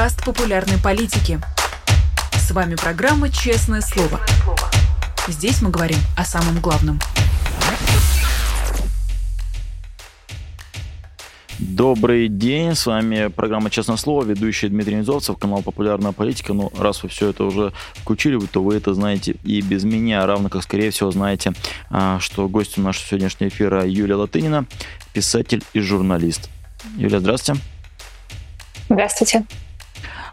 подкаст популярной политики. С вами программа «Честное слово». Здесь мы говорим о самом главном. Добрый день, с вами программа «Честное слово», ведущий Дмитрий Низовцев, канал «Популярная политика». Ну, раз вы все это уже включили, то вы это знаете и без меня, равно как, скорее всего, знаете, а, что гостем нашего сегодняшнего эфира Юлия Латынина, писатель и журналист. Юлия, здравствуйте. Здравствуйте.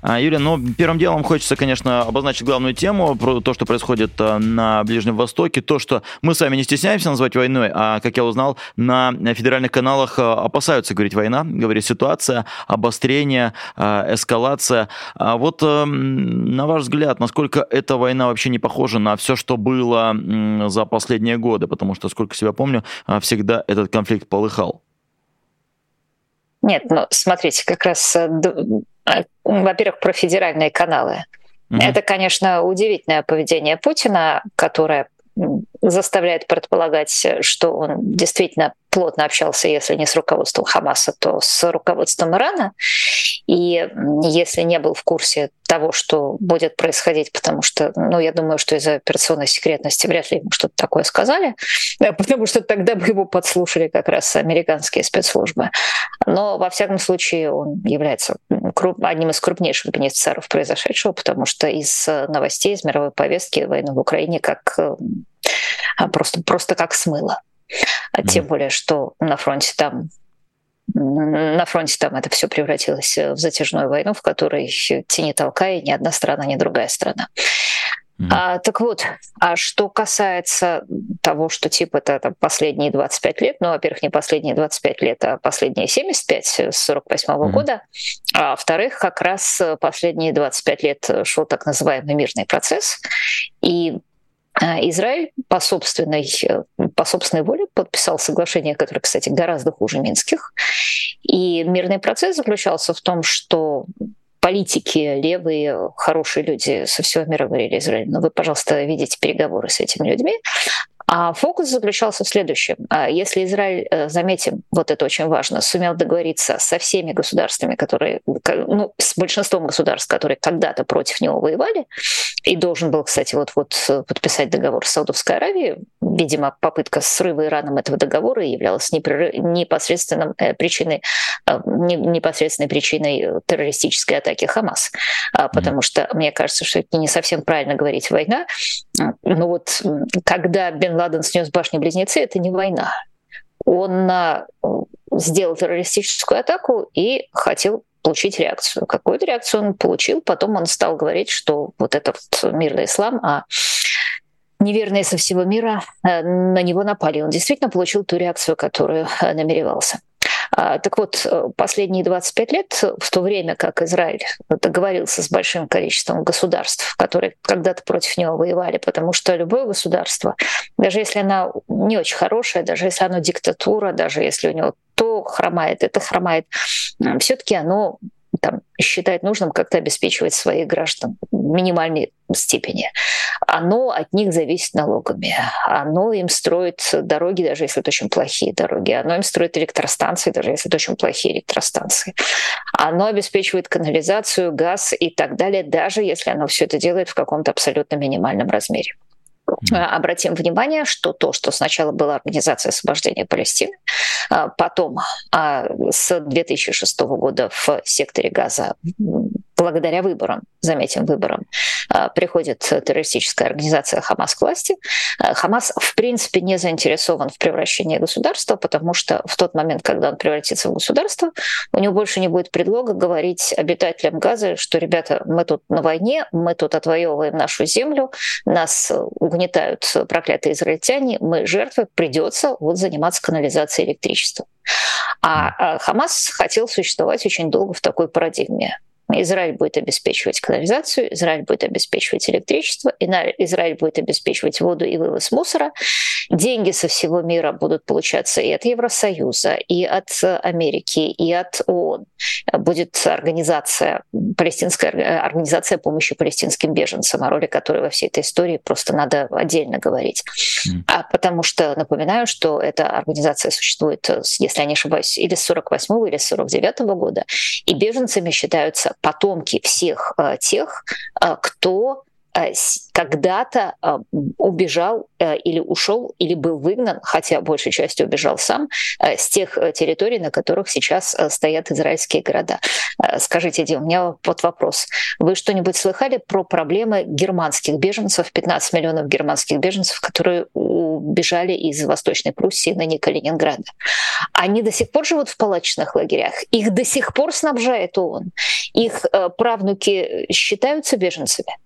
А, Юрий, ну, первым делом хочется, конечно, обозначить главную тему про то, что происходит а, на Ближнем Востоке. То, что мы с вами не стесняемся назвать войной, а, как я узнал, на федеральных каналах а, опасаются говорить война, говорить ситуация, обострение, эскалация. А вот на ваш взгляд, насколько эта война вообще не похожа на все, что было за последние годы? Потому что, сколько себя помню, всегда этот конфликт полыхал. Нет, ну смотрите, как раз, э, э, во-первых, про федеральные каналы. Mm-hmm. Это, конечно, удивительное поведение Путина, которое заставляет предполагать, что он действительно плотно общался, если не с руководством Хамаса, то с руководством Ирана. И если не был в курсе того, что будет происходить, потому что, ну, я думаю, что из-за операционной секретности вряд ли ему что-то такое сказали, потому что тогда бы его подслушали как раз американские спецслужбы. Но, во всяком случае, он является одним из крупнейших бенефициаров произошедшего, потому что из новостей, из мировой повестки войны в Украине как э, просто, просто как смыло. А тем более, что на фронте там на фронте там это все превратилось в затяжную войну, в которой тени толкая ни одна страна, ни другая страна. Mm-hmm. А, так вот, а что касается того, что типа это там, последние 25 лет, ну, во-первых, не последние 25 лет, а последние 75 с 48 mm-hmm. года, а во-вторых, как раз последние 25 лет шел так называемый мирный процесс, и Израиль по собственной, по собственной воле подписал соглашение, которое, кстати, гораздо хуже минских. И мирный процесс заключался в том, что политики, левые, хорошие люди со всего мира говорили Израилю, ну вы, пожалуйста, видите переговоры с этими людьми, а фокус заключался в следующем. А если Израиль, э, заметим, вот это очень важно, сумел договориться со всеми государствами, которые, ну, с большинством государств, которые когда-то против него воевали, и должен был, кстати, вот-вот подписать договор с Саудовской Аравией, видимо, попытка срыва Ираном этого договора являлась непосредственной э, причиной, э, непосредственной причиной террористической атаки Хамас. А, потому что мне кажется, что это не совсем правильно говорить война. Но вот когда Бен Ладен снес башни-близнецы, это не война. Он сделал террористическую атаку и хотел получить реакцию. Какую-то реакцию он получил, потом он стал говорить, что вот этот мирный ислам, а неверные со всего мира э, на него напали. Он действительно получил ту реакцию, которую э, намеревался. А, так вот, э, последние 25 лет, в то время как Израиль договорился с большим количеством государств, которые когда-то против него воевали, потому что любое государство, даже если оно не очень хорошее, даже если оно диктатура, даже если у него то хромает, это хромает, все-таки оно там, считает нужным как-то обеспечивать своих граждан в минимальной степени. Оно от них зависит налогами. Оно им строит дороги, даже если это очень плохие дороги. Оно им строит электростанции, даже если это очень плохие электростанции. Оно обеспечивает канализацию, газ и так далее, даже если оно все это делает в каком-то абсолютно минимальном размере. Обратим внимание, что то, что сначала была Организация освобождения Палестины, а потом а, с 2006 года в секторе Газа благодаря выборам, заметим, выборам, а, приходит террористическая организация Хамас к власти. А, Хамас, в принципе, не заинтересован в превращении государства, потому что в тот момент, когда он превратится в государство, у него больше не будет предлога говорить обитателям Газа, что, ребята, мы тут на войне, мы тут отвоевываем нашу землю, нас угнетают проклятые израильтяне, мы жертвы, придется вот заниматься канализацией электричества. А Хамас хотел существовать очень долго в такой парадигме. Израиль будет обеспечивать канализацию, Израиль будет обеспечивать электричество, Израиль будет обеспечивать воду и вывоз мусора. Деньги со всего мира будут получаться и от Евросоюза, и от Америки, и от ООН. Будет организация, палестинская организация помощи палестинским беженцам, о роли которой во всей этой истории просто надо отдельно говорить. Mm. А потому что, напоминаю, что эта организация существует, если я не ошибаюсь, или с 48 или с 49 года, и беженцами считаются потомки всех тех, кто Э, когда-то э, убежал э, или ушел, или был выгнан, хотя большей частью убежал сам, с тех территорий, на которых сейчас стоят израильские города. Скажите, Дим, у меня вот вопрос. Вы что-нибудь слыхали про проблемы германских беженцев, 15 миллионов германских беженцев, которые убежали из Восточной Пруссии, на не Калининграда? Они до сих пор живут в палаточных лагерях, их до сих пор снабжает ООН, их правнуки считаются беженцами.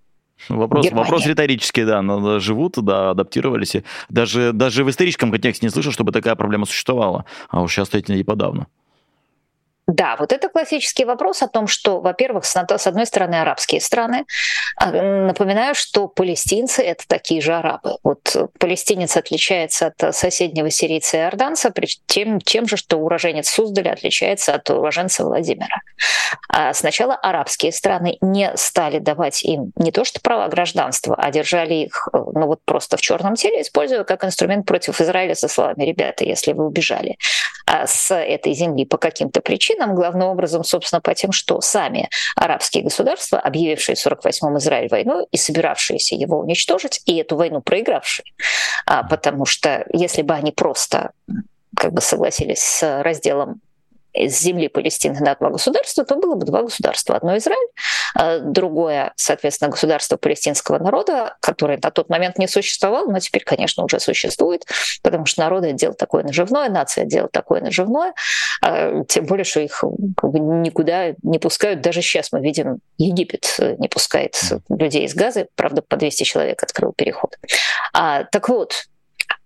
Вопрос, вопрос риторический, да, но живут, да, адаптировались. Даже, даже в историческом контексте не слышал, чтобы такая проблема существовала. А уж сейчас стоите и подавно. Да, вот это классический вопрос о том, что, во-первых, с одной стороны, арабские страны. А, напоминаю, что палестинцы — это такие же арабы. Вот палестинец отличается от соседнего сирийца и иорданца тем, тем же, что уроженец Суздаля отличается от уроженца Владимира. А сначала арабские страны не стали давать им не то что права гражданства, а держали их ну вот просто в черном теле, используя как инструмент против Израиля со словами «ребята, если вы убежали а, с этой земли по каким-то причинам, причинам, главным образом, собственно, по тем, что сами арабские государства, объявившие в 48-м Израиль войну и собиравшиеся его уничтожить, и эту войну проигравшие, а, потому что если бы они просто как бы согласились с разделом из земли Палестины на два государства, то было бы два государства. Одно Израиль, а другое, соответственно, государство палестинского народа, которое на тот момент не существовало, но теперь, конечно, уже существует, потому что народы — это дело такое наживное, нация — дело такое наживное, а, тем более, что их как бы никуда не пускают. Даже сейчас мы видим, Египет не пускает людей из Газы, правда, по 200 человек открыл переход. А, так вот,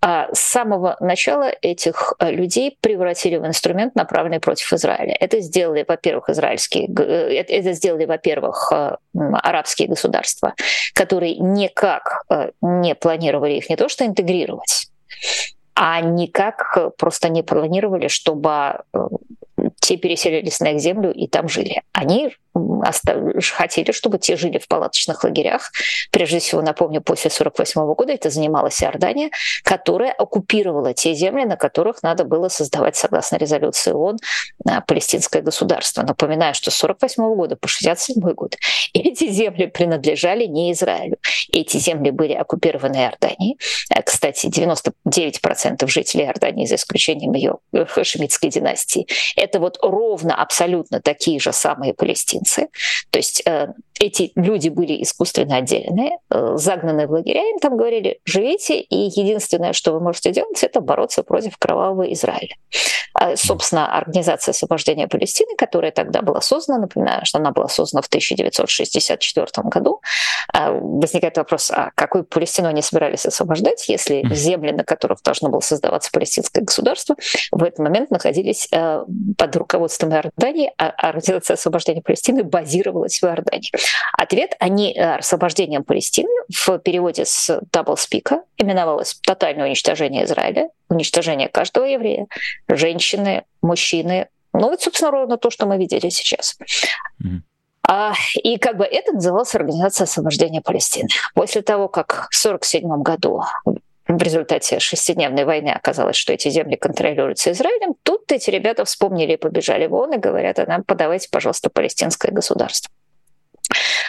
а с самого начала этих э, людей превратили в инструмент, направленный против Израиля. Это сделали, во-первых, израильские, э, это сделали, во-первых, э, арабские государства, которые никак не планировали их не то что интегрировать, а никак просто не планировали, чтобы те переселились на их землю и там жили. Они хотели, чтобы те жили в палаточных лагерях. Прежде всего, напомню, после 1948 года это занималась Иордания, которая оккупировала те земли, на которых надо было создавать, согласно резолюции ООН, а, палестинское государство. Напоминаю, что с 1948 года по 1967 год эти земли принадлежали не Израилю. Эти земли были оккупированы Иорданией. А, кстати, 99% жителей Иордании, за исключением ее хашемитской династии, это вот ровно абсолютно такие же самые палестинцы палестинцы. То есть э, эти люди были искусственно отделены, э, загнаны в лагеря, им там говорили, живите, и единственное, что вы можете делать, это бороться против кровавого Израиля. А, собственно, Организация освобождения Палестины, которая тогда была создана, напоминаю, что она была создана в 1964 году, а, возникает вопрос, а какую Палестину они собирались освобождать, если земли, на которых должно было создаваться палестинское государство, в этот момент находились э, под руководством Иордании, а Организация освобождения Палестины базировалась в Иордании. Ответ они э, освобождением Палестины в переводе с doublespeak а именовалось «Тотальное уничтожение Израиля», уничтожение каждого еврея, женщины, мужчины. Ну вот, собственно, ровно то, что мы видели сейчас. Mm-hmm. А, и как бы это называлось Организация освобождения Палестины. После того, как в 1947 году в результате шестидневной войны оказалось, что эти земли контролируются Израилем, тут эти ребята вспомнили и побежали вон и говорят, а нам подавайте, пожалуйста, палестинское государство.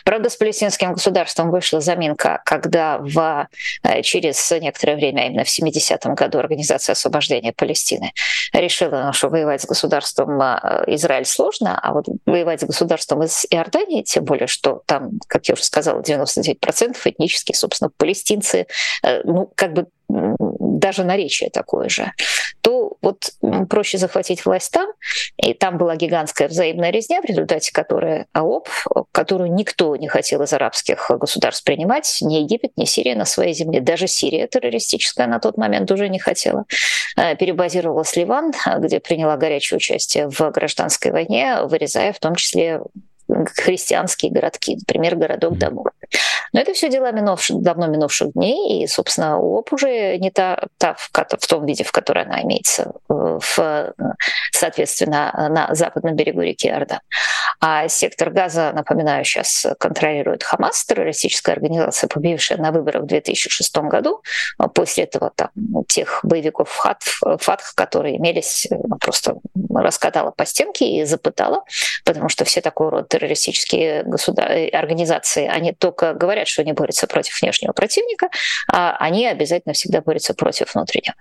Правда, с палестинским государством вышла заминка, когда в, э, через некоторое время, именно в 70-м году, Организация освобождения Палестины решила, ну, что воевать с государством э, Израиль сложно, а вот воевать с государством из Иордании, тем более, что там, как я уже сказала, 99% этнические, собственно, палестинцы, э, ну, как бы даже наречие такое же, то вот проще захватить власть там, и там была гигантская взаимная резня, в результате которой АОП, которую никто не хотел из арабских государств принимать, ни Египет, ни Сирия на своей земле, даже Сирия террористическая на тот момент уже не хотела, э, перебазировалась Ливан, где приняла горячее участие в гражданской войне, вырезая в том числе христианские городки, например, городок Дамур. Но это все дела минувших, давно минувших дней, и, собственно, ООП уже не та, та в, в том виде, в которой она имеется, в, соответственно, на западном берегу реки Орда. А сектор газа, напоминаю, сейчас контролирует Хамас, террористическая организация, победившая на выборах в 2006 году. После этого там тех боевиков ФАТ, ФАТХ, которые имелись, ну, просто раскатала по стенке и запытала, потому что все такого рода террористические государ... организации, они только говорят, что они борются против внешнего противника, а они обязательно всегда борются против внутреннего.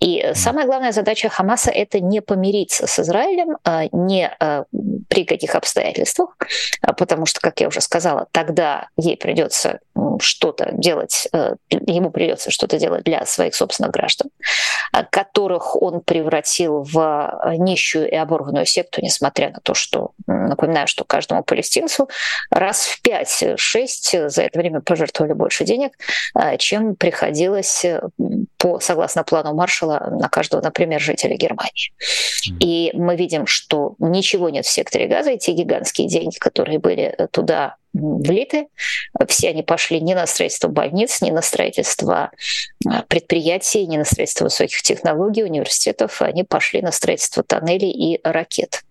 И самая главная задача Хамаса — это не помириться с Израилем, а не а, при каких обстоятельствах, а, потому что, как я уже сказала, тогда ей придется что-то делать, э, ему придется что-то делать для своих собственных граждан, которых он превратил в нищую и оборванную секту, несмотря на то, что, напоминаю, что каждому палестинцу раз в 5-6 за это время пожертвовали больше денег, чем приходилось по, согласно плану Маршала на каждого, например, жителя Германии. И мы видим, что ничего нет в секторе газа, эти гигантские деньги, которые были туда влиты. Все они пошли не на строительство больниц, не на строительство а, предприятий, не на строительство высоких технологий, университетов. Они пошли на строительство тоннелей и ракет.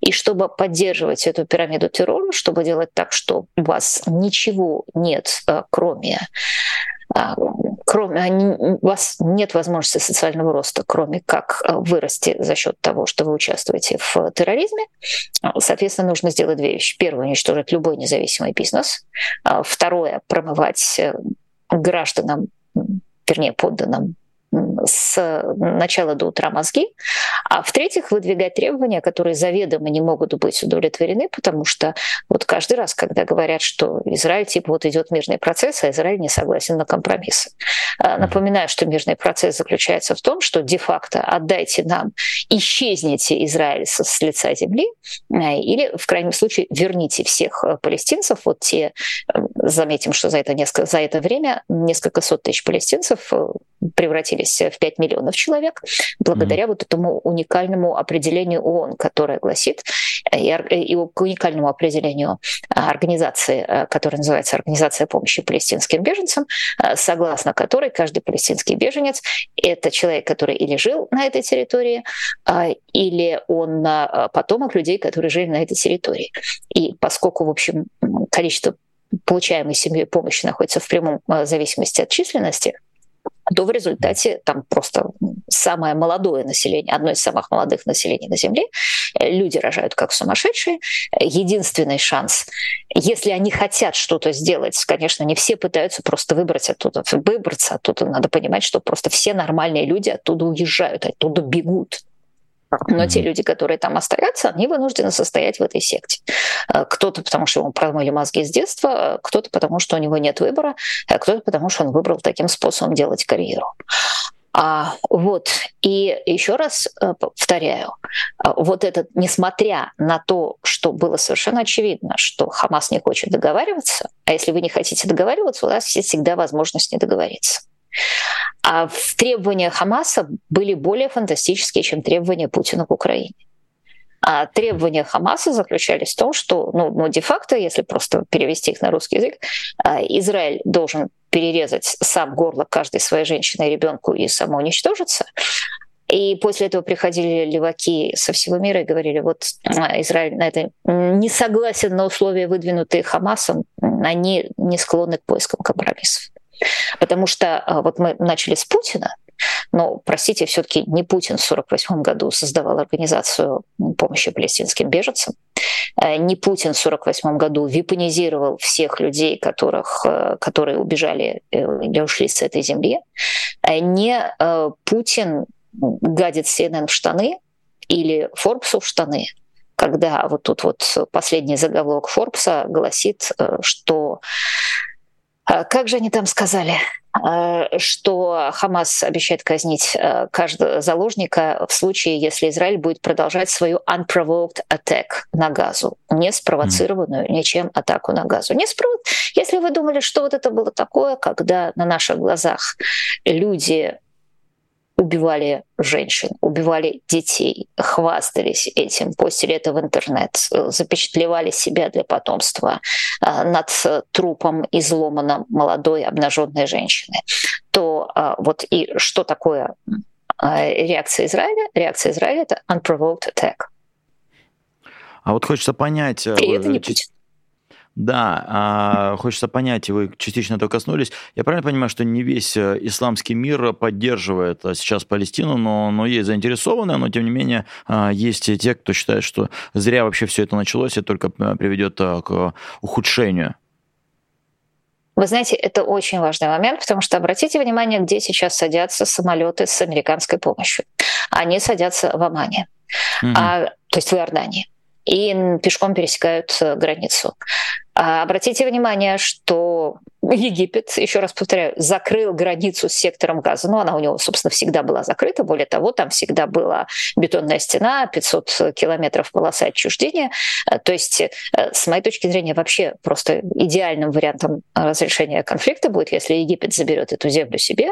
И чтобы поддерживать эту пирамиду террора, чтобы делать так, что у вас ничего нет, а, кроме кроме, у вас нет возможности социального роста, кроме как а, вырасти за счет того, что вы участвуете в терроризме. А, соответственно, нужно сделать две вещи. Первое, уничтожить любой независимый бизнес. Второе, промывать э, гражданам, вернее, подданным с начала до утра мозги, а в-третьих, выдвигать требования, которые заведомо не могут быть удовлетворены, потому что вот каждый раз, когда говорят, что Израиль типа вот идет мирный процесс, а Израиль не согласен на компромиссы. А, напоминаю, что мирный процесс заключается в том, что де-факто отдайте нам, исчезните Израиль с, лица земли, а, или в крайнем случае верните всех э, палестинцев, вот те, э, заметим, что за это, несколько, за это время несколько сот тысяч палестинцев э, превратились в 5 миллионов человек благодаря mm-hmm. вот этому уникальному определению ООН, которое гласит, и, и к уникальному определению организации, которая называется Организация помощи палестинским беженцам, согласно которой каждый палестинский беженец — это человек, который или жил на этой территории, или он потомок людей, которые жили на этой территории. И поскольку, в общем, количество получаемой семьей помощи находится в прямом зависимости от численности, то в результате там просто самое молодое население, одно из самых молодых населений на Земле, люди рожают как сумасшедшие. Единственный шанс, если они хотят что-то сделать, конечно, не все пытаются просто выбрать оттуда, выбраться оттуда. Надо понимать, что просто все нормальные люди оттуда уезжают, оттуда бегут. Но те люди, которые там остаются, они вынуждены состоять в этой секте. Э, кто-то потому, что ему промыли мозги с детства, кто-то потому, что у него нет выбора, а кто-то потому, что он выбрал таким способом делать карьеру. А, вот. И еще раз э, повторяю, э, вот этот, несмотря на то, что было совершенно очевидно, что Хамас не хочет договариваться, а если вы не хотите договариваться, у вас есть всегда возможность не договориться. А требования Хамаса были более фантастические, чем требования Путина к Украине. А требования Хамаса заключались в том, что, ну, ну де-факто, если просто перевести их на русский язык, а, Израиль должен перерезать сам горло каждой своей женщины и ребенку и самоуничтожиться. И после этого приходили леваки со всего мира и говорили, вот а, Израиль на это не согласен на условия, выдвинутые Хамасом, они не склонны к поискам компромиссов. Потому что а, вот мы начали с Путина, но, простите, все-таки не Путин в 1948 году создавал организацию помощи палестинским беженцам, э, не Путин в 1948 году випонизировал всех людей, которых, э, которые убежали э, или ушли с этой земли, не Путин гадит CNN в штаны или Форбсу в штаны, когда вот тут вот последний заголовок Форбса гласит, что как же они там сказали? А, что Хамас обещает казнить а, каждого заложника в случае, если Израиль будет продолжать свою unprovoked attack на Газу, не спровоцированную ничем атаку на Газу. Не спровод... Если вы думали, что вот это было такое, когда на наших глазах люди убивали женщин, убивали детей, хвастались этим, постили это в интернет, запечатлевали себя для потомства э, над трупом изломанной молодой обнаженной женщины, то э, вот и что такое э, реакция Израиля? Реакция Израиля — это unprovoked attack. А вот хочется понять... И это не Путин. Да, а, хочется понять, вы частично этого коснулись. Я правильно понимаю, что не весь э, исламский мир поддерживает а, сейчас Палестину, но, но есть заинтересованные, но тем не менее а, есть и те, кто считает, что зря вообще все это началось и только э, приведет к ухудшению. Вы знаете, это очень важный момент, потому что обратите внимание, где сейчас садятся самолеты с американской помощью. Они садятся в Омане, угу. а, то есть в Иордании и пешком пересекают э, границу. А, обратите внимание, что Египет, еще раз повторяю, закрыл границу с сектором газа. Ну, она у него, собственно, всегда была закрыта. Более того, там всегда была бетонная стена, 500 километров полоса отчуждения. А, то есть, э, с моей точки зрения, вообще просто идеальным вариантом разрешения конфликта будет, если Египет заберет эту землю себе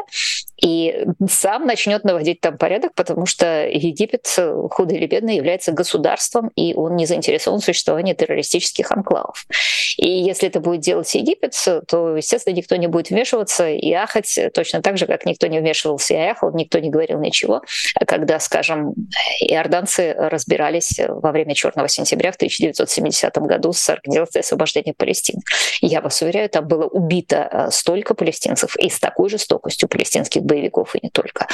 и сам начнет наводить там порядок, потому что Египет, худо или бедно, является государством, и он не заинтересован в существовании террористических анклавов. И если это будет делать Египет, то, естественно, никто не будет вмешиваться и ахать точно так же, как никто не вмешивался и ахал, никто не говорил ничего, когда, скажем, иорданцы разбирались во время Черного сентября в 1970 году с Организацией освобождения Палестины. Я вас уверяю, там было убито э, столько палестинцев и с такой жестокостью палестинских боевиков и не только,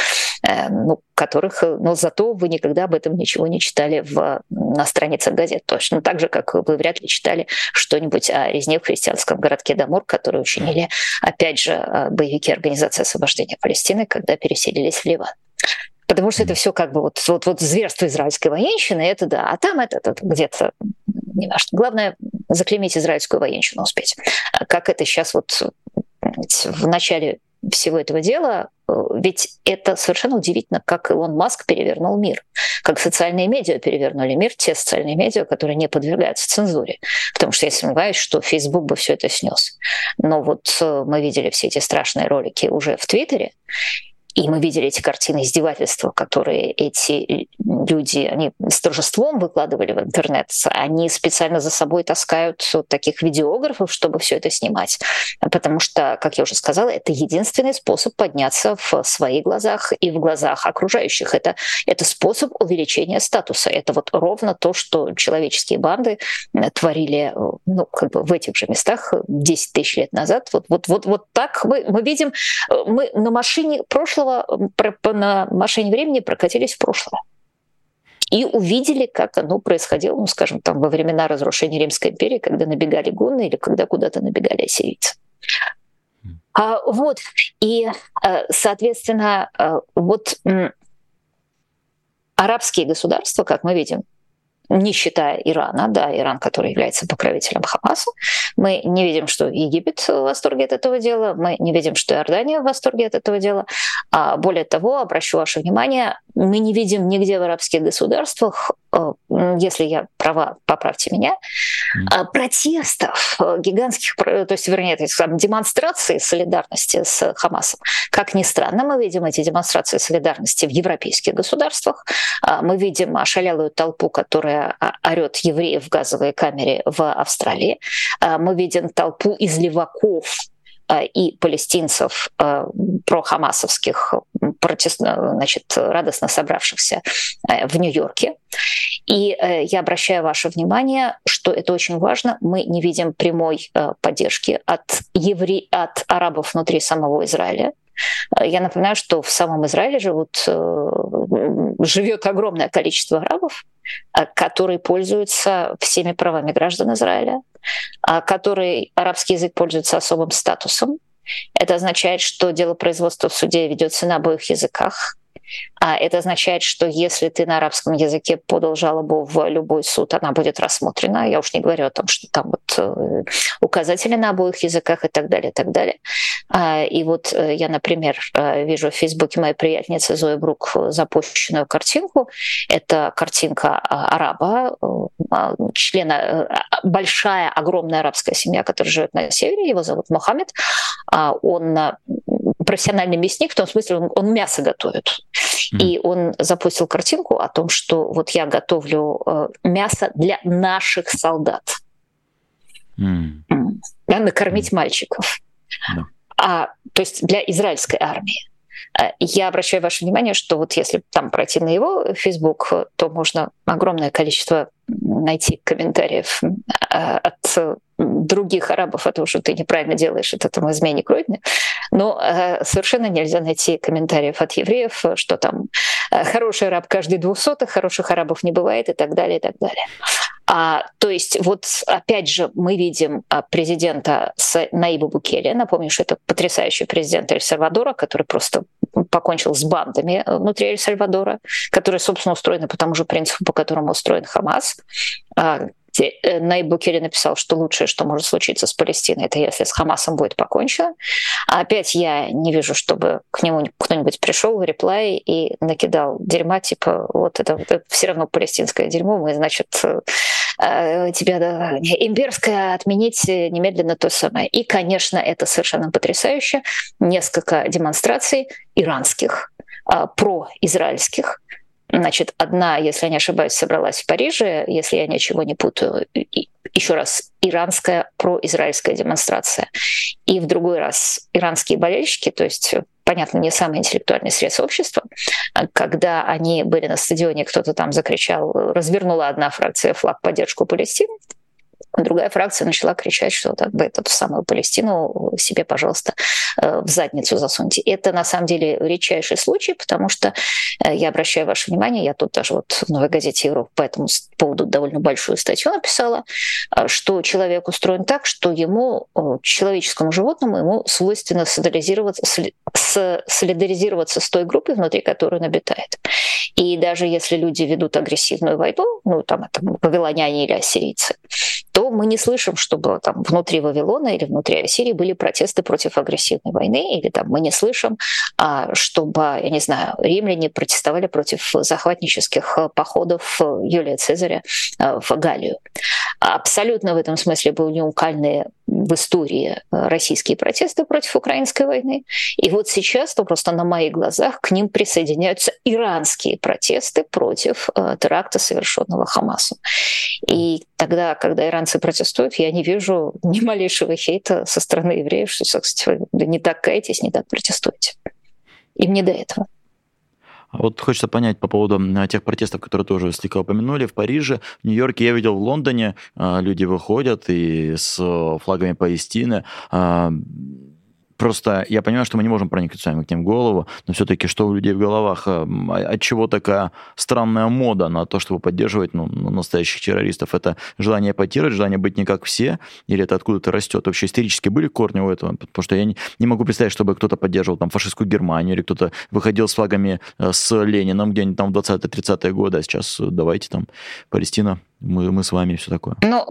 э, ну, которых, э, но зато вы никогда об этом ничего не читали в, на страницах газет. Точно так же, как вы вряд ли читали что-нибудь о резне в христианском городке Дамур, который учинили, опять же, э, боевики Организации освобождения Палестины, когда переселились в Ливан. Потому что это все как бы вот, вот, вот зверство израильской военщины, это да, а там это, это где-то не важно. Главное заклеймить израильскую военщину успеть. Как это сейчас вот в начале всего этого дела, э, ведь это совершенно удивительно, как Илон Маск перевернул мир, как социальные медиа перевернули мир, те социальные медиа, которые не подвергаются цензуре. Потому что я сомневаюсь, что Facebook бы все это снес. Но вот э, мы видели все эти страшные ролики уже в Твиттере, и мы видели эти картины издевательства, которые эти люди, они с торжеством выкладывали в интернет. Они специально за собой таскают вот таких видеографов, чтобы все это снимать. Потому что, как я уже сказала, это единственный способ подняться в своих глазах и в глазах окружающих. Это, это способ увеличения статуса. Это вот ровно то, что человеческие банды творили ну, как бы в этих же местах 10 тысяч лет назад. Вот, вот, вот, вот так мы, мы видим, мы на машине прошлого прошлого, на машине времени прокатились в прошлое. И увидели, как оно происходило, ну, скажем, там во времена разрушения Римской империи, когда набегали гунны или когда куда-то набегали ассирийцы. А, вот, и, э, соответственно, э, вот арабские государства, как мы видим, не считая Ирана, да, Иран, который является покровителем Хамаса. Мы не видим, что Египет в восторге от этого дела, мы не видим, что Иордания в восторге от этого дела. А более того, обращу ваше внимание, мы не видим нигде в арабских государствах, если я права, поправьте меня, mm. протестов э, гигантских, то есть, вернее, демонстраций солидарности с Хамасом. Как ни странно, мы видим эти демонстрации солидарности в европейских государствах. А, мы видим ошалелую толпу, которая а, орет евреев в газовой камере в Австралии. А, мы видим толпу из леваков Э, и палестинцев э, прохамасовских, протест, значит, радостно собравшихся э, в Нью-Йорке. И я обращаю ваше внимание, что это очень важно. Мы не видим прямой поддержки от, евре... от арабов внутри самого Израиля. Я напоминаю, что в самом Израиле живут, живет огромное количество арабов, которые пользуются всеми правами граждан Израиля, а, который арабский язык пользуется особым статусом. Это означает, что дело производства в суде ведется на обоих языках. А это означает, что если ты на арабском языке подал жалобу в любой суд, она будет рассмотрена. Я уж не говорю о том, что там вот э, указатели на обоих языках и так далее, и так далее. А, и вот э, я, например, э, вижу в Фейсбуке моей приятельницы Зои Брук запущенную картинку. Это картинка а, араба, а, члена, большая, огромная арабская семья, которая живет на севере, его зовут Мохаммед. Он профессиональный мясник, в том смысле, он, он мясо готовит. И он запустил картинку о том, что вот я готовлю э, мясо для наших солдат. Mm. Да, накормить mm. мальчиков. No. А, то есть для израильской армии. Э, я обращаю ваше внимание, что вот если там пройти на его Facebook, то можно огромное количество найти комментариев от других арабов о том, что ты неправильно делаешь, это там изменник Родины. Но э, совершенно нельзя найти комментариев от евреев, что там э, хороший араб каждый двухсотых, хороших арабов не бывает и так далее, и так далее. А, то есть вот опять же мы видим а, президента с Наибу Букеле. Напомню, что это потрясающий президент Эль-Сальвадора, который просто покончил с бандами э, внутри Эль-Сальвадора, которые, собственно, устроены по тому же принципу, по которому устроен Хамас. А, Э, Найб Букери написал, что лучшее, что может случиться с Палестиной, это если с Хамасом будет покончено. А опять я не вижу, чтобы к нему кто-нибудь пришел в реплай и накидал дерьма, типа вот это, это все равно палестинское дерьмо, мы, значит, э, тебя да, имперское отменить немедленно то самое. И, конечно, это совершенно потрясающе. Несколько демонстраций иранских, э, произраильских, Значит, одна, если я не ошибаюсь, собралась в Париже, если я ничего не путаю, еще раз, иранская произраильская демонстрация. И в другой раз иранские болельщики, то есть понятно, не самый интеллектуальный срез общества, когда они были на стадионе, кто-то там закричал, развернула одна фракция флаг поддержку Палестины, Другая фракция начала кричать, что так бы эту самую Палестину себе, пожалуйста, в задницу засуньте. Это на самом деле редчайший случай, потому что э, я обращаю ваше внимание, я тут даже вот в «Новой газете Европы» по этому поводу довольно большую статью написала, э, что человек устроен так, что ему, человеческому животному, ему свойственно солидаризироваться, солидаризироваться с той группой, внутри которой он обитает. И даже если люди ведут агрессивную войну, ну там это вавилоняне или ассирийцы, то мы не слышим, чтобы там внутри Вавилона или внутри Ассирии были протесты против агрессивной войны, или там мы не слышим, а, чтобы, я не знаю, римляне протестовали против захватнических э, походов э, Юлия Цезаря э, в Галлию. Абсолютно в этом смысле были уникальные в истории российские протесты против украинской войны. И вот сейчас, то просто на моих глазах, к ним присоединяются иранские протесты против теракта, совершенного Хамасом. И тогда, когда иранцы протестуют, я не вижу ни малейшего хейта со стороны евреев, что, кстати, вы не так каетесь, не так протестуете. Им не до этого. А вот хочется понять по поводу тех протестов, которые тоже слегка упомянули. В Париже, в Нью-Йорке, я видел в Лондоне, а, люди выходят и с флагами Палестины. А, Просто я понимаю, что мы не можем проникнуть с вами к ним в голову, но все-таки что у людей в головах? Э, от чего такая странная мода на то, чтобы поддерживать ну, настоящих террористов? Это желание эпатировать, желание быть не как все? Или это откуда-то растет? Вообще исторически были корни у этого? Потому что я не, не могу представить, чтобы кто-то поддерживал там фашистскую Германию, или кто-то выходил с флагами э, с Лениным где-нибудь там в 20-30-е годы, а сейчас э, давайте там Палестина, мы, мы с вами все такое. Ну,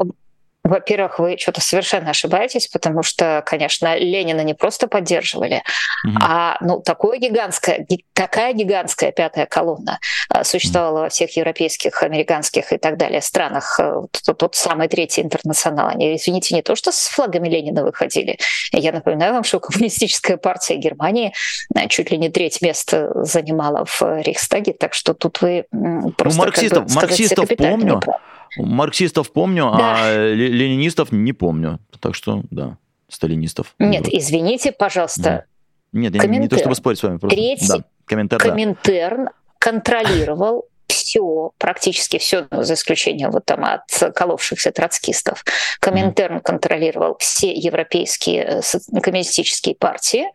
во-первых, вы что-то совершенно ошибаетесь, потому что, конечно, Ленина не просто поддерживали, угу. а ну, такое гигантское, такая гигантская пятая колонна а, существовала угу. во всех европейских, американских и так далее странах. Э, тот, тот самый третий интернационал. Они, извините, не то, что с флагами Ленина выходили. Я напоминаю вам, что коммунистическая партия Германии э, чуть ли не треть места занимала в Рейхстаге, так что тут вы просто... Ну, марксистов, как бы, марксистов помню. Неправ. Марксистов помню, а да. а ленинистов не помню. Так что, да, сталинистов. Нет, извините, пожалуйста. Нет, я не то чтобы спорить с вами. Просто, Третий да, Коминтерн, Коминтерн да. контролировал все, практически все, ну, за исключением вот там от коловшихся троцкистов. Коминтерн контролировал все европейские э, коммунистические партии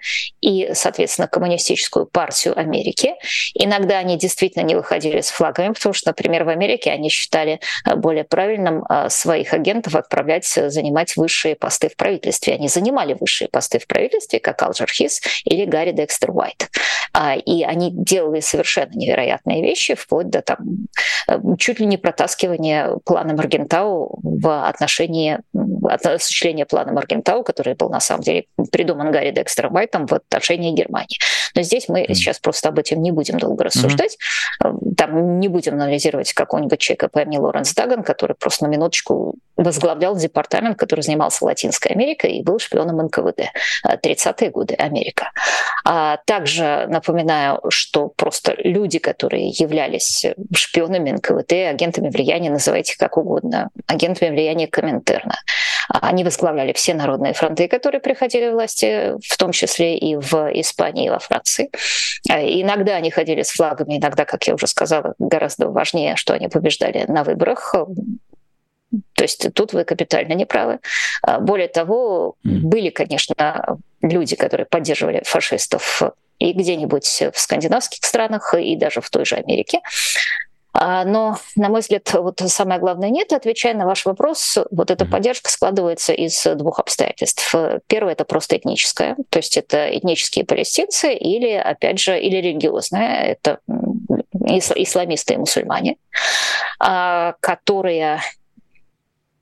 и, соответственно, коммунистическую партию Америки. Иногда они действительно не выходили с флагами, потому что, например, в Америке они считали э, более правильным э, своих агентов отправлять занимать высшие посты в правительстве. Они занимали высшие посты в правительстве, как Алджер Хис или Гарри Декстер Уайт. А, и они делали совершенно невероятные вещи, вплоть до там, э, чуть ли не протаскивания плана Маргентау в отношении осуществления плана Маргентау, который был на самом деле придуман Гарри Декстером Уайтом в отношении Германии. Но здесь мы mm. сейчас просто об этом не будем долго рассуждать. Mm-hmm. Там не будем анализировать какого-нибудь человека по имени Лоренс Даган, который просто на минуточку возглавлял департамент, который занимался Латинской Америкой и был шпионом НКВД 30-е э, годы Америка. А также напоминаю, что просто люди, которые являлись шпионами НКВД, агентами влияния, называйте как угодно, агентами влияния Коминтерна, они возглавляли все народные фронты, которые приходили в власти, в том числе и в Испании, и во Франции. А иногда они ходили с флагами, иногда, как я уже сказала, гораздо важнее, что они побеждали на выборах То есть тут вы капитально неправы. А, более того, были, конечно, люди, которые поддерживали фашистов и где-нибудь в скандинавских странах, и даже в той же Америке. А, но, на мой взгляд, вот самое главное нет. Отвечая на ваш вопрос, вот эта поддержка складывается из двух обстоятельств. Первое — это просто этническое, то есть это этнические палестинцы или, опять же, или религиозное, это исламисты и мусульмане, а, которые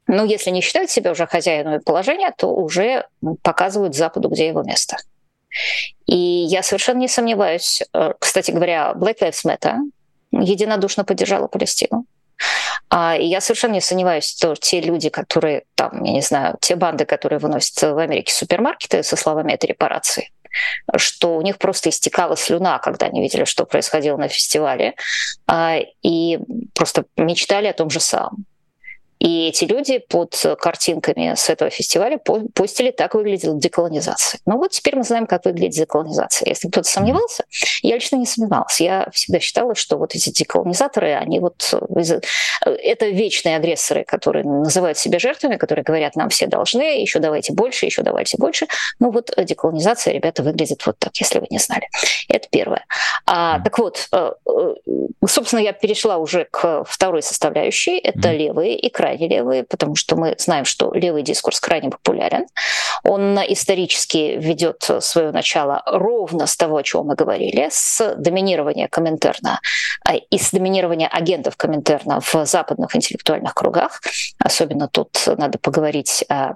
ну, если не считают себя уже хозяином положения, то уже показывают Западу, где его место. И я совершенно не сомневаюсь, э, кстати говоря, Black Lives Matter единодушно поддержала Палестину. А, и я совершенно не сомневаюсь, что те люди, которые там, я не знаю, те банды, которые выносят в Америке супермаркеты со словами «это репарации», что у них просто истекала слюна, когда они видели, что происходило на фестивале, а, и просто мечтали о том же самом. И эти люди под картинками с этого фестиваля постили «Так выглядела деколонизация». Ну вот теперь мы знаем, как выглядит деколонизация. Если кто-то сомневался, я лично не сомневалась. Я всегда считала, что вот эти деколонизаторы, они вот... Это вечные агрессоры, которые называют себя жертвами, которые говорят, нам все должны, еще давайте больше, еще давайте больше. Ну вот деколонизация, ребята, выглядит вот так, если вы не знали. Это первое. А, так вот, э, э, собственно, я перешла уже к второй составляющей. Это левые и крайние крайне левые, потому что мы знаем, что левый дискурс крайне популярен. Он исторически ведет свое начало ровно с того, о чем мы говорили, с доминирования Коминтерна а, и с доминирования агентов Коминтерна в западных интеллектуальных кругах. Особенно тут надо поговорить о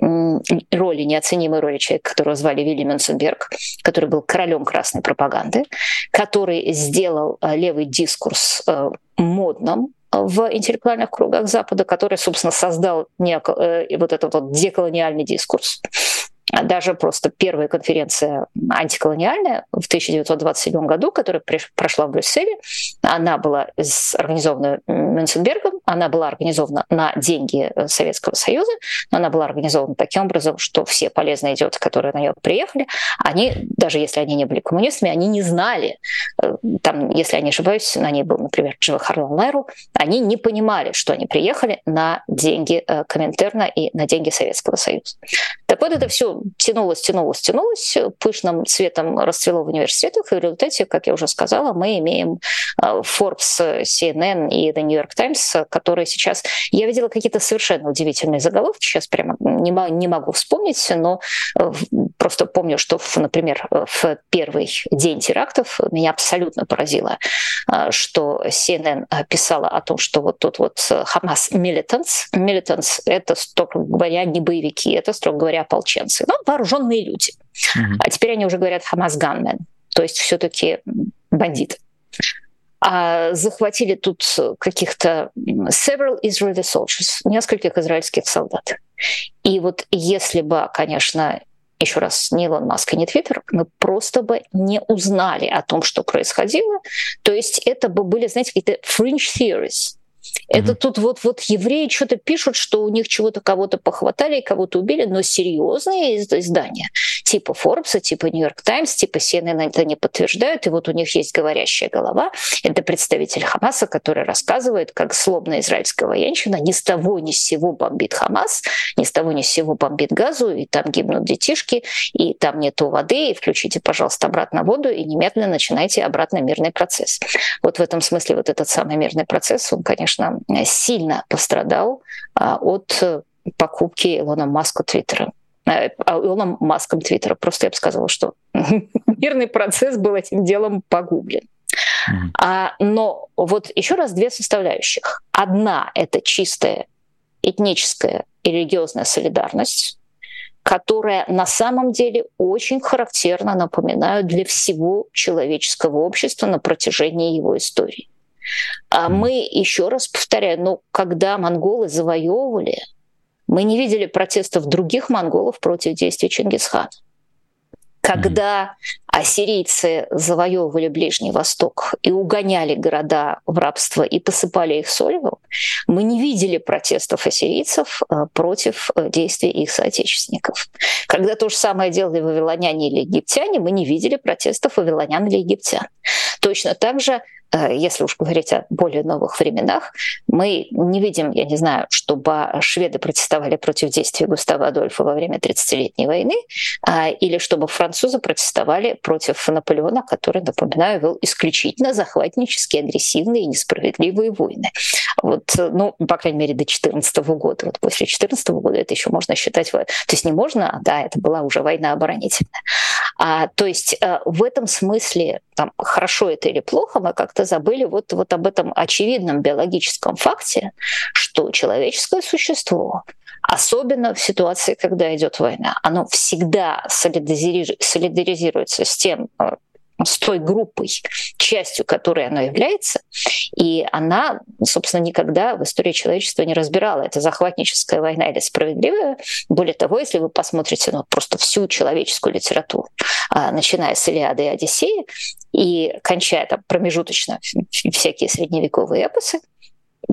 роли, неоценимой роли человека, которого звали Вилли Менценберг, который был королем красной пропаганды, который сделал э, левый дискурс э, модным, в интеллектуальных кругах Запада, который, собственно, создал нек- э, вот этот вот деколониальный дискурс. Даже просто первая конференция антиколониальная в 1927 году, которая прошла в Брюсселе, она была организована Менценбергом, она была организована на деньги э, Советского Союза, но она была организована таким образом, что все полезные идиоты, которые на нее приехали, они, даже если они не были коммунистами, они не знали, э, там, если я не ошибаюсь, на ней был, например, Джива Харлан Лайру, они не понимали, что они приехали на деньги э, Коминтерна и на деньги Советского Союза. Так вот, это все тянулось, тянулось, тянулось, пышным цветом расцвело в университетах, и в результате, как я уже сказала, мы имеем Forbes, CNN и The New York Times, которые сейчас... Я видела какие-то совершенно удивительные заголовки, сейчас прямо не, не могу вспомнить, но э, просто помню, что, например, в первый день терактов меня абсолютно поразило, э, что CNN писала о том, что вот тут вот Хамас militants, militants — это, строго говоря, не боевики, это, строго говоря, ополченцы, но вооруженные люди. Mm-hmm. А теперь они уже говорят Хамас gunmen, то есть все-таки бандиты а захватили тут каких-то several Israeli soldiers, нескольких израильских солдат. И вот если бы, конечно, еще раз, не Илон Маск и не Твиттер, мы просто бы не узнали о том, что происходило. То есть это бы были, знаете, какие-то fringe theories, это mm-hmm. тут вот, вот евреи что-то пишут, что у них чего-то кого-то похватали и кого-то убили, но серьезные издания, типа Forbes, типа New York Times, типа CNN это не подтверждают, и вот у них есть говорящая голова. Это представитель Хамаса, который рассказывает, как слобная израильская военщина ни с того ни с сего бомбит Хамас, ни с того ни с сего бомбит газу, и там гибнут детишки, и там нету воды, и включите, пожалуйста, обратно воду, и немедленно начинайте обратно мирный процесс. Вот в этом смысле вот этот самый мирный процесс, он, конечно, сильно пострадал а, от покупки Илона Маска Твиттера. Э, а, Илоном Маском Твиттера. Просто я бы сказала, что мирный процесс был этим делом погублен. Mm-hmm. А, но вот еще раз две составляющих. Одна — это чистая этническая и религиозная солидарность, которая на самом деле очень характерно напоминают для всего человеческого общества на протяжении его истории. А мы, еще раз повторяю, ну, когда монголы завоевывали, мы не видели протестов других монголов против действий Чингисхана. Когда ассирийцы завоевывали Ближний Восток и угоняли города в рабство и посыпали их солью, мы не видели протестов ассирийцев э, против э, действий их соотечественников. Когда то же самое делали вавилоняне или египтяне, мы не видели протестов вавилонян или египтян. Точно так же если уж говорить о более новых временах, мы не видим, я не знаю, чтобы шведы протестовали против действий Густава Адольфа во время 30-летней войны, а, или чтобы французы протестовали против Наполеона, который, напоминаю, вел исключительно захватнические, агрессивные и несправедливые войны. Вот, ну, по крайней мере, до 14 года. Вот после 14 года это еще можно считать... То есть не можно, а да, это была уже война оборонительная. А, то есть а, в этом смысле, там, хорошо это или плохо, мы как-то забыли вот, вот об этом очевидном биологическом факте, что человеческое существо особенно в ситуации, когда идет война. Оно всегда солидаризируется с тем, а, с той группой, частью которой оно является, и она, собственно, никогда в истории человечества не разбирала, это захватническая война или справедливая. Более того, если вы посмотрите ну, просто всю человеческую литературу, а, начиная с Илиады и Одиссеи и кончая там промежуточно всякие средневековые эпосы,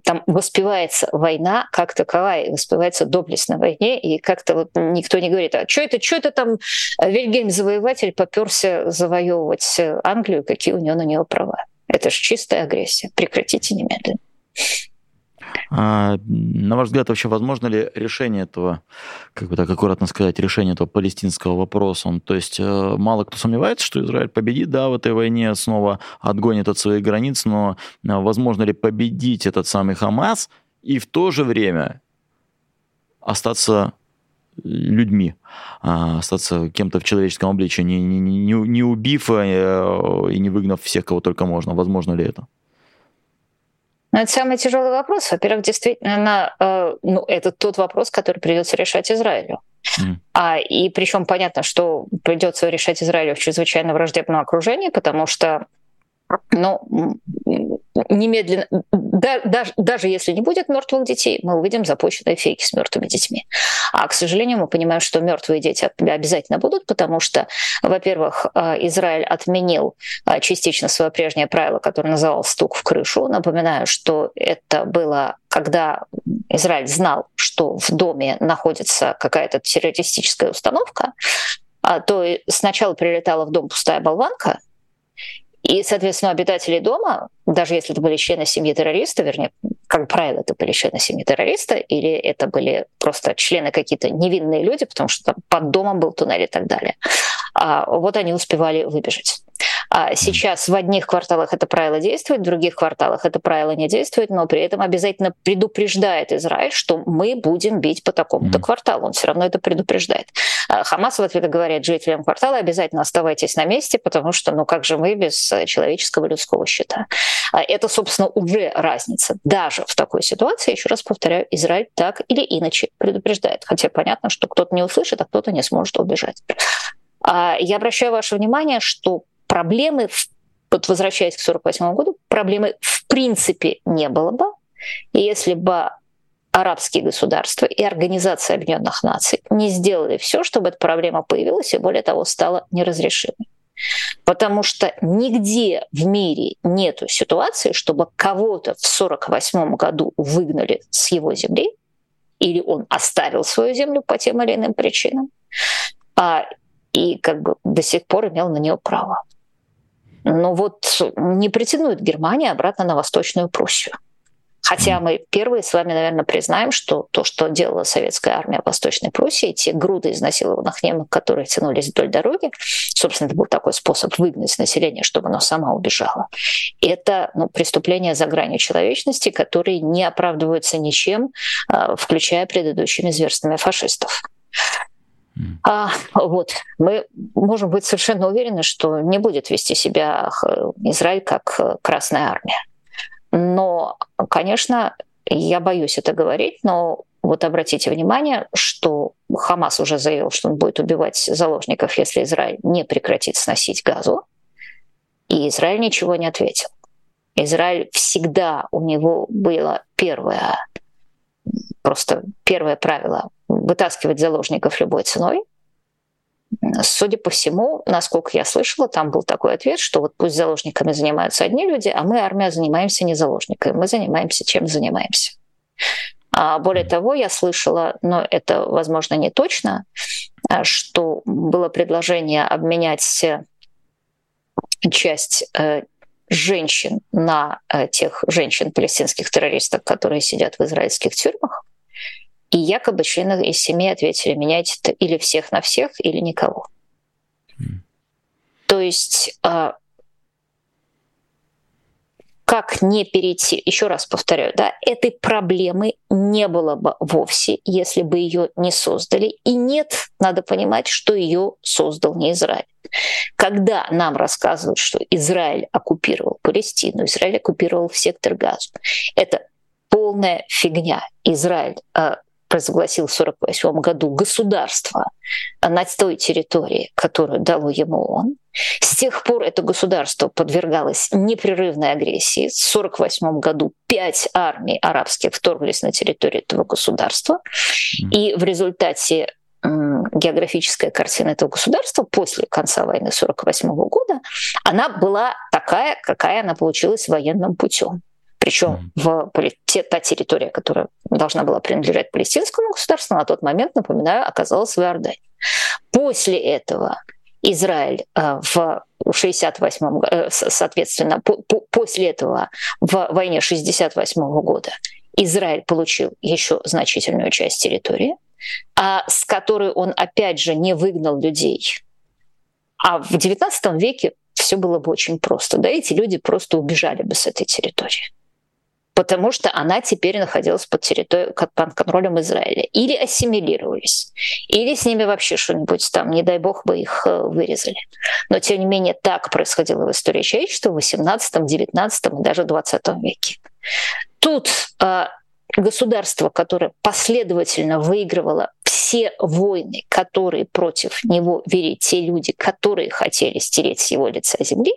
там воспевается война как таковая, воспевается доблесть на войне, и как-то вот никто не говорит, а что это, что это там Вильгельм-завоеватель поперся завоевывать Англию, какие у него на него права. Это же чистая агрессия. Прекратите немедленно. А, на ваш взгляд, вообще возможно ли решение этого, как бы так аккуратно сказать, решение этого палестинского вопроса? То есть э, мало кто сомневается, что Израиль победит, да, в этой войне снова отгонит от своих границ, но э, возможно ли победить этот самый Хамас и в то же время остаться людьми, а, остаться кем-то в человеческом обличии, не, не, не, не убив э, и не выгнав всех, кого только можно. Возможно ли это? Но это самый тяжелый вопрос. Во-первых, действительно, э, ну, это тот вопрос, который придется решать Израилю. Mm. А, и причем понятно, что придется решать Израилю в чрезвычайно враждебном окружении, потому что ну, немедленно, да, даже, даже если не будет мертвых детей, мы увидим запущенные фейки с мертвыми детьми. А, к сожалению, мы понимаем, что мертвые дети обязательно будут, потому что, во-первых, э, Израиль отменил э, частично свое прежнее правило, которое называл стук в крышу. Напоминаю, что это было, когда Израиль знал, что в доме находится какая-то террористическая установка, а то сначала прилетала в дом пустая болванка, и, соответственно, обитатели дома, даже если это были члены семьи террориста, вернее, как правило, это были члены семьи террориста, или это были просто члены какие-то невинные люди, потому что там под домом был туннель и так далее, а вот они успевали выбежать. А сейчас в одних кварталах это правило действует, в других кварталах это правило не действует, но при этом обязательно предупреждает Израиль, что мы будем бить по такому-то mm-hmm. кварталу. Он все равно это предупреждает. А Хамас в ответ говорит жителям квартала, обязательно оставайтесь на месте, потому что, ну как же мы без человеческого людского счета? А это, собственно, уже разница. Даже в такой ситуации, еще раз повторяю, Израиль так или иначе предупреждает. Хотя понятно, что кто-то не услышит, а кто-то не сможет убежать. А я обращаю ваше внимание, что проблемы, вот возвращаясь к 1948 году, проблемы в принципе не было бы, если бы арабские государства и Организация Объединенных Наций не сделали все, чтобы эта проблема появилась и, более того, стала неразрешимой. Потому что нигде в мире нет ситуации, чтобы кого-то в 1948 году выгнали с его земли, или он оставил свою землю по тем или иным причинам, а, и как бы до сих пор имел на нее право. Но вот не претендует Германия обратно на Восточную Пруссию. Хотя мы первые с вами, наверное, признаем, что то, что делала советская армия в Восточной Пруссии, те груды изнасилованных немок, которые тянулись вдоль дороги, собственно, это был такой способ выгнать население, чтобы оно само убежало. Это ну, преступление за гранью человечности, которые не оправдываются ничем, а, включая предыдущими зверствами фашистов. А, вот. Мы можем быть совершенно уверены, что не будет вести себя Израиль как э, Красная Армия. Но, конечно, я боюсь это говорить, но вот обратите внимание, что Хамас уже заявил, что он будет убивать заложников, если Израиль не прекратит сносить газу, и Израиль ничего не ответил. Израиль всегда у него было первое, просто первое правило вытаскивать заложников любой ценой. Судя по всему, насколько я слышала, там был такой ответ, что вот пусть заложниками занимаются одни люди, а мы, армия, занимаемся не заложниками, мы занимаемся чем занимаемся. А более того, я слышала, но это, возможно, не точно, а, что было предложение обменять часть э, женщин на э, тех женщин палестинских террористов, которые сидят в израильских тюрьмах. И якобы члены из семьи ответили, меняйте это или всех на всех, или никого. Mm. То есть а, как не перейти, еще раз повторяю, да, этой проблемы не было бы вовсе, если бы ее не создали. И нет, надо понимать, что ее создал не Израиль. Когда нам рассказывают, что Израиль оккупировал Палестину, Израиль оккупировал сектор Газу, это полная фигня. Израиль э, провозгласил в 1948 году государство на той территории, которую дало ему он. С тех пор это государство подвергалось непрерывной агрессии. В 1948 году пять армий арабских вторглись на территорию этого государства. И в результате географическая картина этого государства после конца войны 1948 года, она была такая, какая она получилась военным путем. Причем в те, та территория, которая должна была принадлежать палестинскому государству, на тот момент, напоминаю, оказалась в Иордании. После этого Израиль э, в 68 э, соответственно, после этого в войне 68 года Израиль получил еще значительную часть территории, а с которой он опять же не выгнал людей. А в XIX веке все было бы очень просто. Да, эти люди просто убежали бы с этой территории потому что она теперь находилась под, территорией, под контролем Израиля. Или ассимилировались, или с ними вообще что-нибудь там, не дай бог бы их э, вырезали. Но тем не менее так происходило в истории человечества в 18, 19 и даже 20 веке. Тут э, государство, которое последовательно выигрывало все войны, которые против него вели те люди, которые хотели стереть с его лица земли,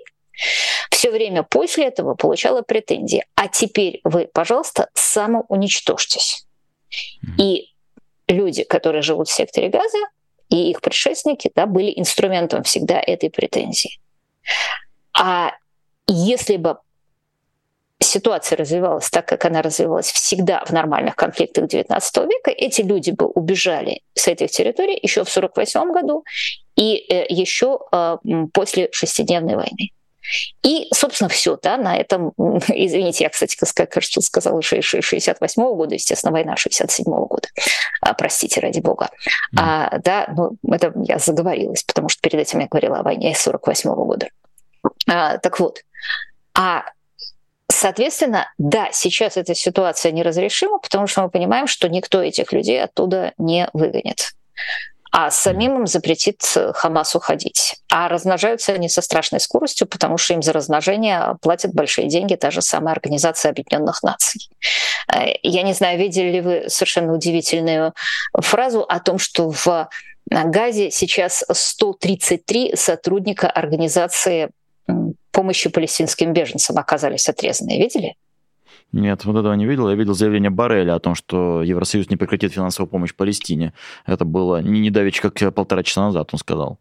все время после этого получала претензии. А теперь вы, пожалуйста, самоуничтожьтесь. И люди, которые живут в секторе газа, и их предшественники да, были инструментом всегда этой претензии. А если бы ситуация развивалась так, как она развивалась всегда в нормальных конфликтах XIX века, эти люди бы убежали с этих территорий еще в 1948 году и э, еще э, после шестидневной войны. И, собственно, все, да, на этом, извините, я, кстати, кажется, сказала 68 -го года, естественно, война 67 -го года, а, простите, ради бога. Mm. А, да, ну, это я заговорилась, потому что перед этим я говорила о войне 48 -го года. А, так вот, а Соответственно, да, сейчас эта ситуация неразрешима, потому что мы понимаем, что никто этих людей оттуда не выгонит а самим им запретит э, Хамас уходить. А размножаются они со страшной скоростью, потому что им за размножение платят большие деньги та же самая Организация Объединенных Наций. Э, я не знаю, видели ли вы совершенно удивительную фразу о том, что в Газе сейчас 133 сотрудника Организации помощи палестинским беженцам оказались отрезаны. Видели? Нет, вот этого не видел. Я видел заявление Барреля о том, что Евросоюз не прекратит финансовую помощь Палестине. Это было не недавече, как полтора часа назад, он сказал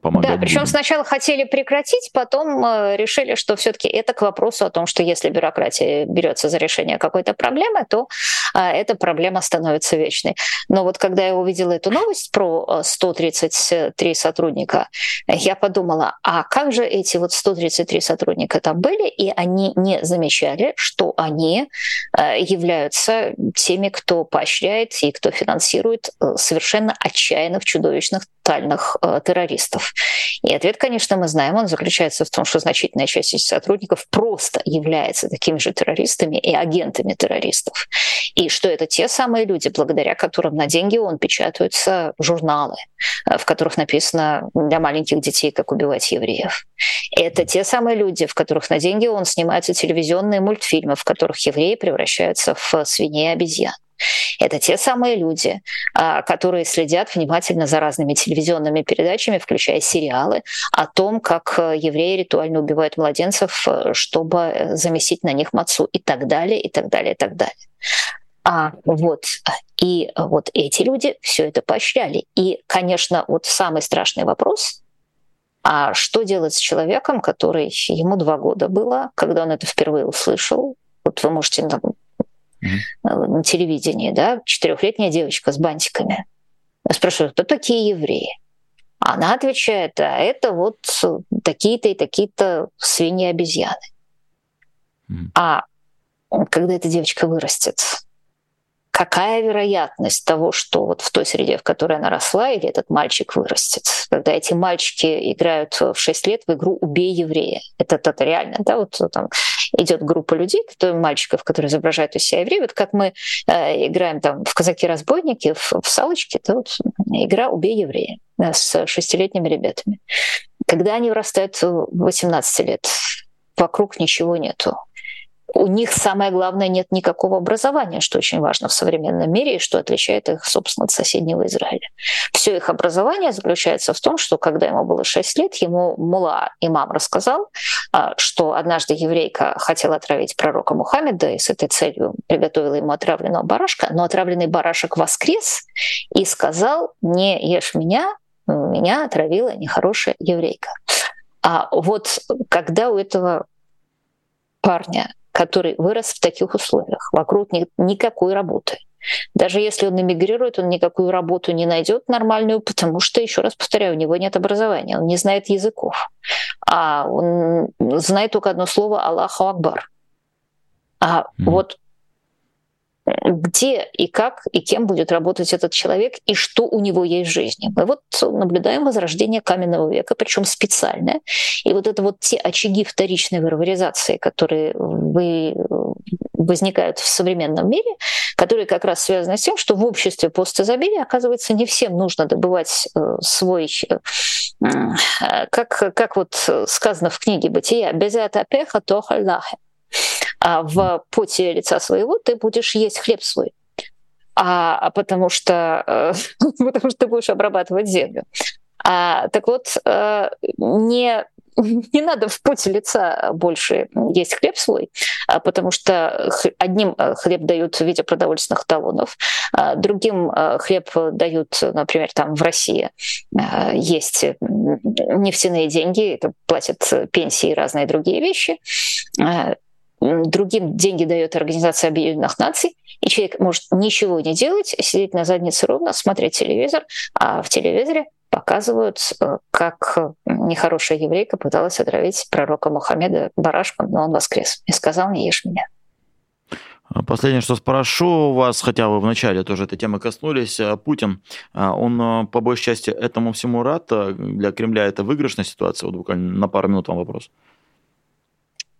помогать. Да, причем сначала хотели прекратить, потом э, решили, что все-таки это к вопросу о том, что если бюрократия берется за решение какой-то проблемы, то а, эта проблема становится вечной. Но вот когда я увидела эту новость про 133 э, сотрудника, я подумала, а как же эти вот 133 сотрудника там были, и они не замечали, что они э, являются теми, кто поощряет и кто финансирует совершенно отчаянных, чудовищных тотальных э, террористов? И ответ, конечно, мы знаем, он заключается в том, что значительная часть этих сотрудников просто является такими же террористами и агентами террористов. И что это те самые люди, благодаря которым на деньги он печатаются журналы, э, в которых написано для маленьких детей, как убивать евреев. Это те самые люди, в которых на деньги он снимаются телевизионные мультфильмы, в которых евреи превращаются в свиней и обезьян. Это те самые люди, а, которые следят внимательно за разными телевизионными передачами, включая сериалы, о том, как э, евреи ритуально убивают младенцев, э, чтобы заместить на них мацу и так далее, и так далее, и так далее. А вот и вот эти люди все это поощряли. И, конечно, вот самый страшный вопрос а что делать с человеком, который ему два года было, когда он это впервые услышал? Вот вы можете mm-hmm. на телевидении, да, четырехлетняя девочка с бантиками. Я спрашиваю, кто такие евреи? Она отвечает, а это вот такие-то и такие-то свиньи-обезьяны. Mm. А когда эта девочка вырастет, какая вероятность того, что вот в той среде, в которой она росла, или этот мальчик вырастет, когда эти мальчики играют в 6 лет в игру «Убей еврея». Это, это реально, да, вот там идет группа людей, которые, мальчиков, которые изображают из себя евреев, вот как мы э, играем там в «Казаки-разбойники», в, в «Салочки», это вот игра «Убей еврея» да, с шестилетними ребятами. Когда они вырастают в 18 лет, вокруг ничего нету у них самое главное нет никакого образования, что очень важно в современном мире и что отличает их, собственно, от соседнего Израиля. Все их образование заключается в том, что когда ему было 6 лет, ему мула имам рассказал, а, что однажды еврейка хотела отравить пророка Мухаммеда и с этой целью приготовила ему отравленного барашка, но отравленный барашек воскрес и сказал, не ешь меня, меня отравила нехорошая еврейка. А вот когда у этого парня который вырос в таких условиях. Вокруг ни, никакой работы. Даже если он эмигрирует, он никакую работу не найдет нормальную, потому что, еще раз повторяю, у него нет образования, он не знает языков. А он знает только одно слово Аллаху Акбар. А mm. вот где и как и кем будет работать этот человек и что у него есть в жизни. Мы вот наблюдаем возрождение каменного века, причем специальное. И вот это вот те очаги вторичной варваризации, которые вы возникают в современном мире, которые как раз связаны с тем, что в обществе постизобилия, оказывается, не всем нужно добывать э, свой, э, как, как вот сказано в книге «Бытия», «без это пеха то а в поте лица своего ты будешь есть хлеб свой. А, а потому что э, потому что ты будешь обрабатывать землю. А, так вот, э, не не надо в поте лица больше есть хлеб свой, а потому что одним э, хлеб дают в виде продовольственных талонов, а другим хлеб дают, например, там в России есть нефтяные деньги, это платят пенсии и разные другие вещи другим деньги дает Организация Объединенных Наций, и человек может ничего не делать, сидеть на заднице ровно, смотреть телевизор, а в телевизоре показывают, э, как нехорошая еврейка пыталась отравить пророка Мухаммеда барашком, но он воскрес и сказал, не ешь меня. Последнее, что спрошу вас, хотя вы вначале тоже этой темы коснулись, э, Путин, э, он по большей части этому всему рад, для Кремля это выигрышная ситуация, вот буквально на пару минут вам вопрос.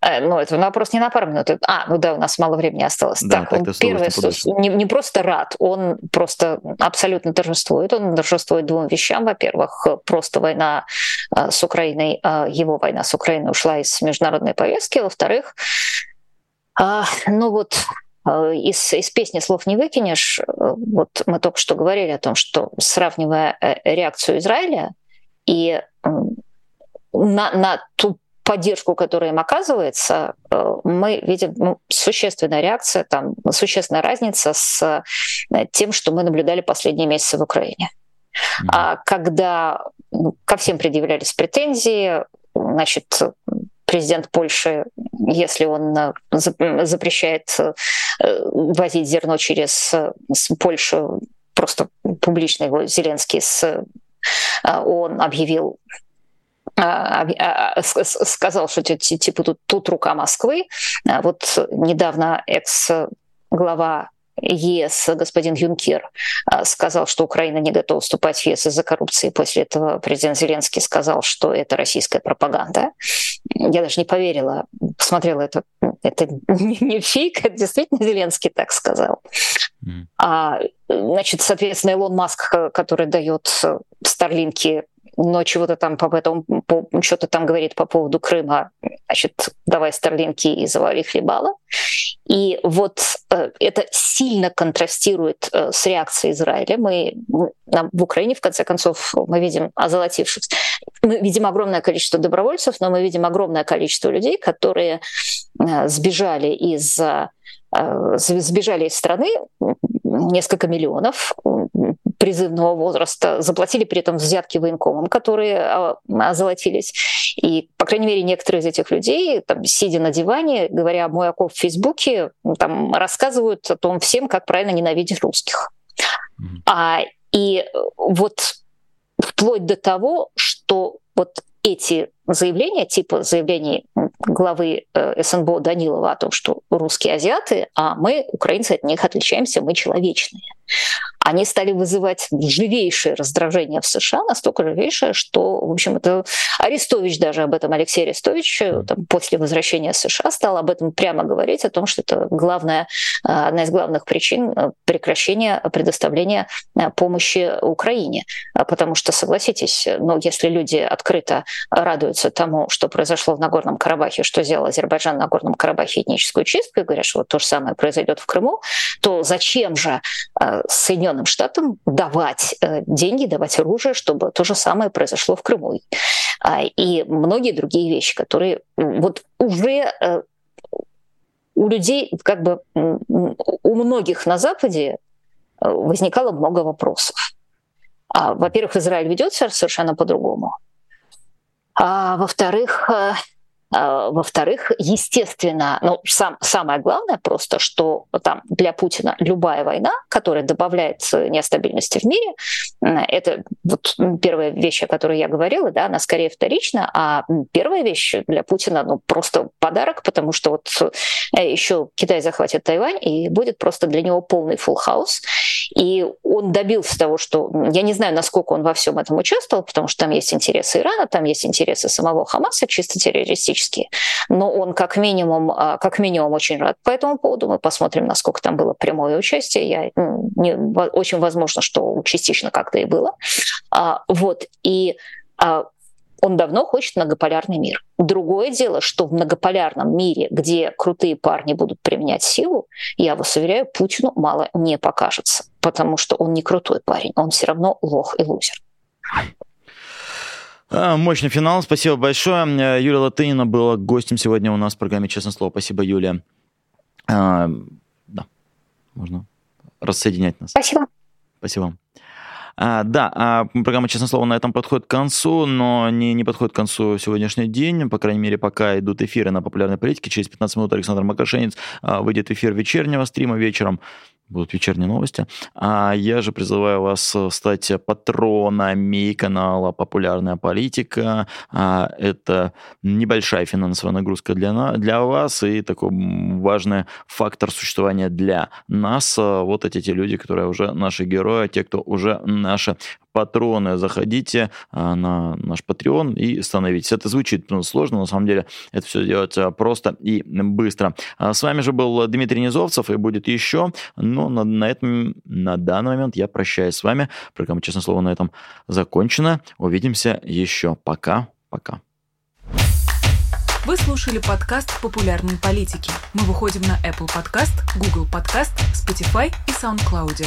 Э, ну, это вопрос не на пару минут. А, ну да, у нас мало времени осталось. Да, так, он первое, не, не просто рад, он просто абсолютно торжествует. Он торжествует двум вещам. Во-первых, просто война э, с Украиной, э, его война с Украиной ушла из международной повестки. Во-вторых, ну вот из, из песни слов не выкинешь. Вот мы только что говорили о том, что сравнивая реакцию Израиля и на, на ту поддержку, которая им оказывается, э, мы видим ну, существенная реакция, там, существенная разница с э, тем, что мы наблюдали последние месяцы в Украине. Mm-hmm. А когда ну, ко всем предъявлялись претензии, значит, президент Польши, если он э, запрещает возить зерно через Польшу, просто публично его Зеленский с он объявил сказал, что типа тут, тут рука Москвы. А вот недавно экс-глава ЕС господин Юнкер сказал, что Украина не готова вступать в ЕС из-за коррупции. После этого президент Зеленский сказал, что это российская пропаганда. Я даже не поверила, посмотрела это. Это не фейк, это действительно Зеленский так сказал. А, значит, соответственно, Илон Маск, который дает Старлинки но чего-то там по этому, что-то там говорит по поводу Крыма, значит, давай старлинки и завали хлебала. И вот э, это сильно контрастирует э, с реакцией Израиля. Мы в Украине, в конце концов, мы видим озолотившихся. Мы видим огромное количество добровольцев, но мы видим огромное количество людей, которые э, сбежали из сбежали из страны, несколько миллионов, призывного возраста, заплатили при этом взятки военкомам, которые а, озолотились. И, по крайней мере, некоторые из этих людей, там, сидя на диване, говоря мой окоп в Фейсбуке, там, рассказывают о том всем, как правильно ненавидеть русских. Mm-hmm. А, и вот вплоть до того, что вот эти заявления, типа заявлений главы э, СНБО Данилова о том, что русские азиаты, а мы, украинцы, от них отличаемся, мы человечные они стали вызывать живейшее раздражение в США, настолько живейшее, что, в общем, это Арестович даже об этом, Алексей Арестович, э, там, после возвращения США стал об этом прямо говорить, о том, что это главная, э, одна из главных причин э, прекращения предоставления помощи Украине. Потому что, согласитесь, ну, если люди открыто радуются тому, что произошло в Нагорном Карабахе, что сделал Азербайджан в Нагорном Карабахе этническую чистку, и говорят, что вот то же самое произойдет в Крыму, то зачем же Соединенные Соединенным Штатам давать э, деньги, давать оружие, чтобы то же самое произошло в Крыму. А, и многие другие вещи, которые вот уже э, у людей, как бы у многих на Западе э, возникало много вопросов. А, во-первых, Израиль ведет себя совершенно по-другому. А во-вторых, во-вторых, естественно, ну, сам, самое главное просто, что там для Путина любая война, которая добавляет нестабильности в мире, это вот первая вещь, о которой я говорила, да, она скорее вторична, а первая вещь для Путина, ну, просто подарок, потому что вот э, еще Китай захватит Тайвань, и будет просто для него полный full хаус. И он добился того, что я не знаю, насколько он во всем этом участвовал, потому что там есть интересы Ирана, там есть интересы самого Хамаса, чисто террористические. Но он как минимум, а, как минимум очень рад по этому поводу. Мы посмотрим, насколько там было прямое участие. Я, не, очень возможно, что частично как-то и было. А, вот. И а, он давно хочет многополярный мир. Другое дело, что в многополярном мире, где крутые парни будут применять силу, я вас уверяю, Путину мало не покажется, потому что он не крутой парень, он все равно лох и лузер. А, мощный финал, спасибо большое. Юлия Латынина была гостем сегодня у нас в программе «Честное слово». Спасибо, Юлия. А, да, можно рассоединять нас. Спасибо. Спасибо. А, да, а программа «Честное слово» на этом подходит к концу, но не, не подходит к концу сегодняшний день, по крайней мере, пока идут эфиры на популярной политике. Через 15 минут Александр Макашенец а, выйдет в эфир вечернего стрима вечером будут вечерние новости. А я же призываю вас э, стать патронами канала «Популярная политика». А, это небольшая финансовая нагрузка для, для вас и такой важный фактор существования для нас. Э, вот эти те люди, которые уже наши герои, те, кто уже наши патроны, заходите а, на наш Patreon и становитесь. Это звучит ну, сложно, на самом деле это все делать а, просто и быстро. А с вами же был Дмитрий Низовцев, и будет еще, но на, на этом, на данный момент я прощаюсь с вами. Программа «Честное слово» на этом закончена. Увидимся еще. Пока. Пока. Вы слушали подкаст «Популярные политики». Мы выходим на Apple Podcast, Google Podcast, Spotify и SoundCloud.